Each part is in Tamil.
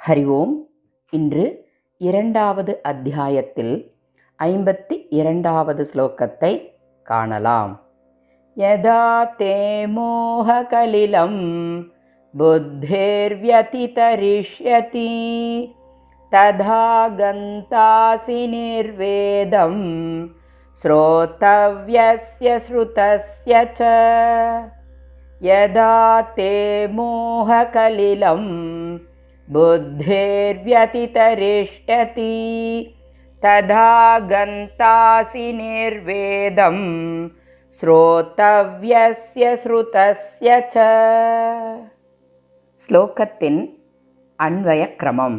ஹரி ஓம் இன்று இரண்டாவது அத்தியாயத்தில் ஐம்பத்தி இரண்டாவது ஸ்லோகத்தை காணலாம் யதா தே மோககலிலம் புத்திர்வியதிதரிஷ்யதி ததா கந்தாசி நிர்வேதம் श्रोतव्यस्य श्रुतस्य च यदा ते मोहकलिलं बुद्धिर्व्यतितरिष्ठति तदा गन्तासि निर्वेदं श्रोतव्यस्य श्रुतस्य च। श्लोकतिन् अन्वयक्रमं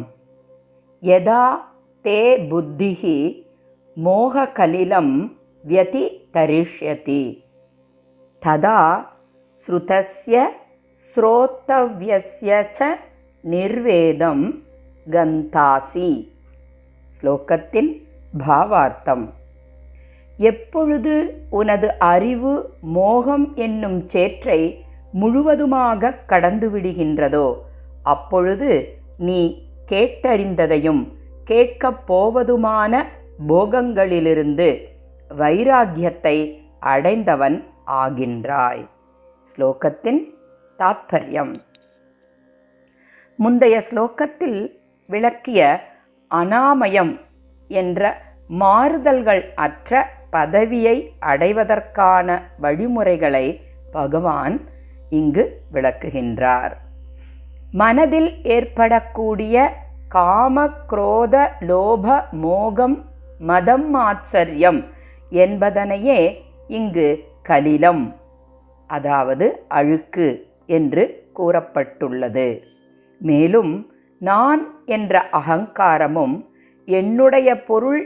यदा ते बुद्धिः मोहकलिलं व्यतितरिष्यति तदा श्रुतस्य श्रोतव्यस्य च நிர்வேதம் கந்தாசி. ஸ்லோகத்தின் பாவார்த்தம். எப்பொழுது உனது அறிவு மோகம் என்னும் சேற்றை முழுவதுமாக கடந்து விடுகின்றதோ அப்பொழுது நீ கேட்டறிந்ததையும் கேட்கப் போவதுமான போகங்களிலிருந்து வைராக்கியத்தை அடைந்தவன் ஆகின்றாய். ஸ்லோகத்தின் தாத்பரியம். முந்தைய ஸ்லோகத்தில் விளக்கிய அனாமயம் என்ற மாறுதல்கள் அற்ற பதவியை அடைவதற்கான வழிமுறைகளை பகவான் இங்கு விளக்குகின்றார். மனதில் ஏற்படக்கூடிய காம குரோத லோப மோகம் மதம் ஆச்சரியம் என்பதனையே இங்கு கலிலம் அதாவது அழுக்கு என்று கூறப்பட்டுள்ளது. மேலும் நான் என்ற அகங்காரமும் என்னுடைய பொருள்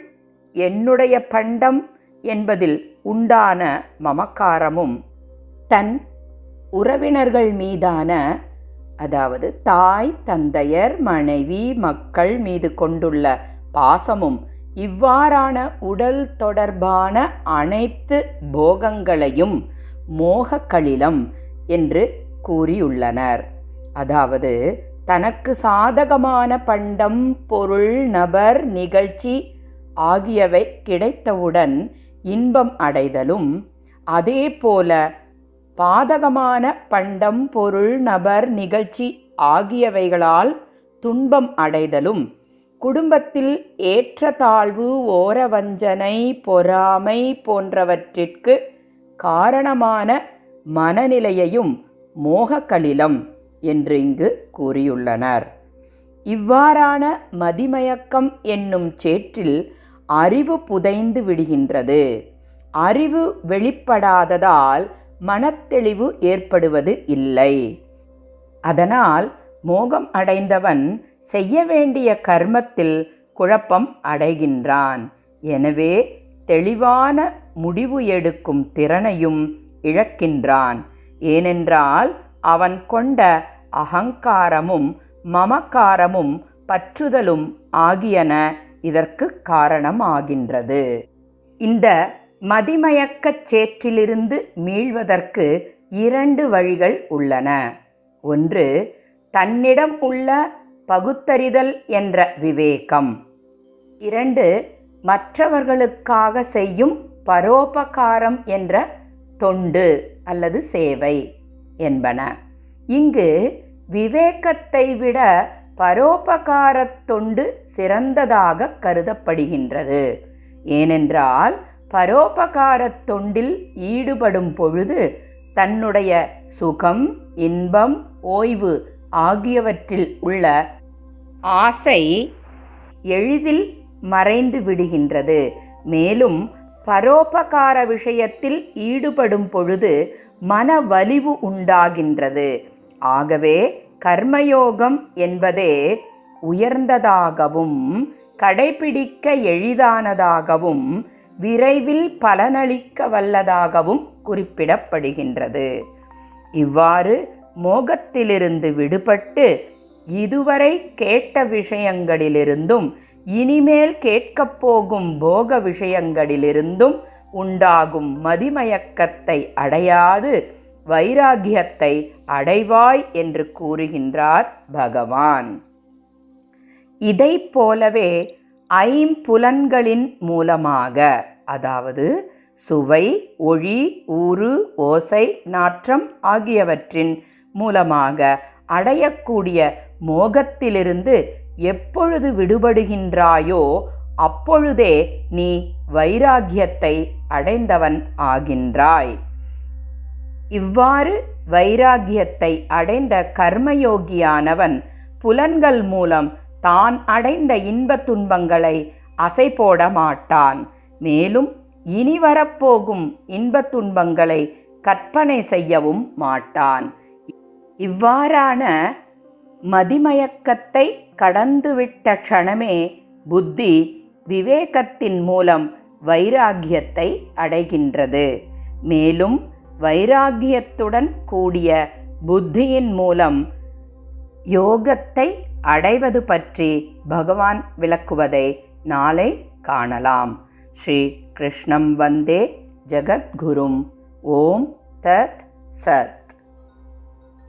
என்னுடைய பண்டம் என்பதில் உண்டான மமக்காரமும் தன் உறவினர்கள் மீதான அதாவது தாய் தந்தையர் மனைவி மக்கள் மீது கொண்டுள்ள பாசமும் இவ்வாறான உடல் தொடர்பான அனைத்து போகங்களையும் மோகக்களிலம் என்று கூறியுள்ளனர். அதாவது தனக்கு சாதகமான பண்டம் பொருள் நபர் நிகழ்ச்சி ஆகியவை கிடைத்தவுடன் இன்பம் அடைதலும் அதேபோல பாதகமான பண்டம் பொருள் நபர் நிகழ்ச்சி ஆகியவைகளால் துன்பம் அடைதலும் குடும்பத்தில் ஏற்றத்தாழ்வு ஓரவஞ்சனை பொறாமை போன்றவற்றிற்கு காரணமான மனநிலையையும் மோகக்கலிலம். என்று இங்கு கூறியுள்ளனர். இவ்வாறான மதிமயக்கம் என்னும் சேற்றில் அறிவு புதைந்து விடுகின்றது. அறிவு வெளிப்படாததால் மனத்தெளிவு ஏற்படுவது இல்லை. அதனால் மோகம் அடைந்தவன் செய்ய வேண்டிய கர்மத்தில் குழப்பம் அடைகின்றான். எனவே தெளிவான முடிவு எடுக்கும் திறனையும் இழக்கின்றான். ஏனென்றால் அவன் கொண்ட அகங்காரமும் மமக்காரமும் பற்றுதலும் ஆகியன இதற்கு காரணமாகின்றது. இந்த மதிமயக்கச் சேற்றிலிருந்து மீள்வதற்கு இரண்டு வழிகள் உள்ளன. ஒன்று தன்னிடம் உள்ள பகுத்தறிதல் என்ற விவேகம். இரண்டு மற்றவர்களுக்காக செய்யும் பரோபகாரம் என்ற தொண்டு அல்லது சேவை. என்பன. இங்கு விவேகத்தை விட பரோபகாரத்தொண்டு சிறந்ததாக கருதப்படுகின்றது. ஏனென்றால் பரோபகாரத் தொண்டில் ஈடுபடும் பொழுது தன்னுடைய சுகம் இன்பம் ஓய்வு ஆகியவற்றில் உள்ள ஆசை எளிதில் மறைந்து விடுகின்றது. மேலும் பரோபகார விஷயத்தில் ஈடுபடும் பொழுது மன வலிவு உண்டாகின்றது. ஆகவே கர்மயோகம் என்பதே உயர்ந்ததாகவும் கடைபிடிக்க எளிதானதாகவும் விரைவில் பலனளிக்க வல்லதாகவும் குறிப்பிடப்படுகின்றது. இவ்வாறு மோகத்திலிருந்து விடுபட்டு இதுவரை கேட்ட விஷயங்களிலிருந்தும் இனிமேல் கேட்கப் போகும் போக விஷயங்களிலிருந்தும் உண்டாகும் மதிமயக்கத்தை அடையாது வைராகியத்தை அடைவாய் என்று கூறுகின்றார் பகவான். இதைப் போலவே ஐம்புலன்களின் மூலமாக அதாவது சுவை ஒளி ஊறு ஓசை நாற்றம் ஆகியவற்றின் மூலமாக அடையக்கூடிய மோகத்திலிருந்து எப்பொழுது விடுபடுகின்றாயோ அப்பொழுதே நீ வைராகியத்தை அடைந்தவன் ஆகின்றாய். இவ்வாறு வைராகியத்தை அடைந்த கர்மயோகியானவன் புலன்கள் மூலம் தான் அடைந்த இன்பத் துன்பங்களை அசை போட மாட்டான். மேலும் இனி வரப்போகும் இன்பத் துன்பங்களை கற்பனை செய்யவும் மாட்டான். இவ்வாறான மதிமயக்கத்தை கடந்துவிட்ட க்ஷணமே புத்தி விவேகத்தின் மூலம் வைராகியத்தை அடைகின்றது. மேலும் வைராகியத்துடன் கூடிய புத்தியின் மூலம் யோகத்தை அடைவது பற்றி பகவான் விளக்குவதை நாளை காணலாம். ஸ்ரீ கிருஷ்ணம் வந்தே ஜகத்குரும். ஓம் தத் சத்.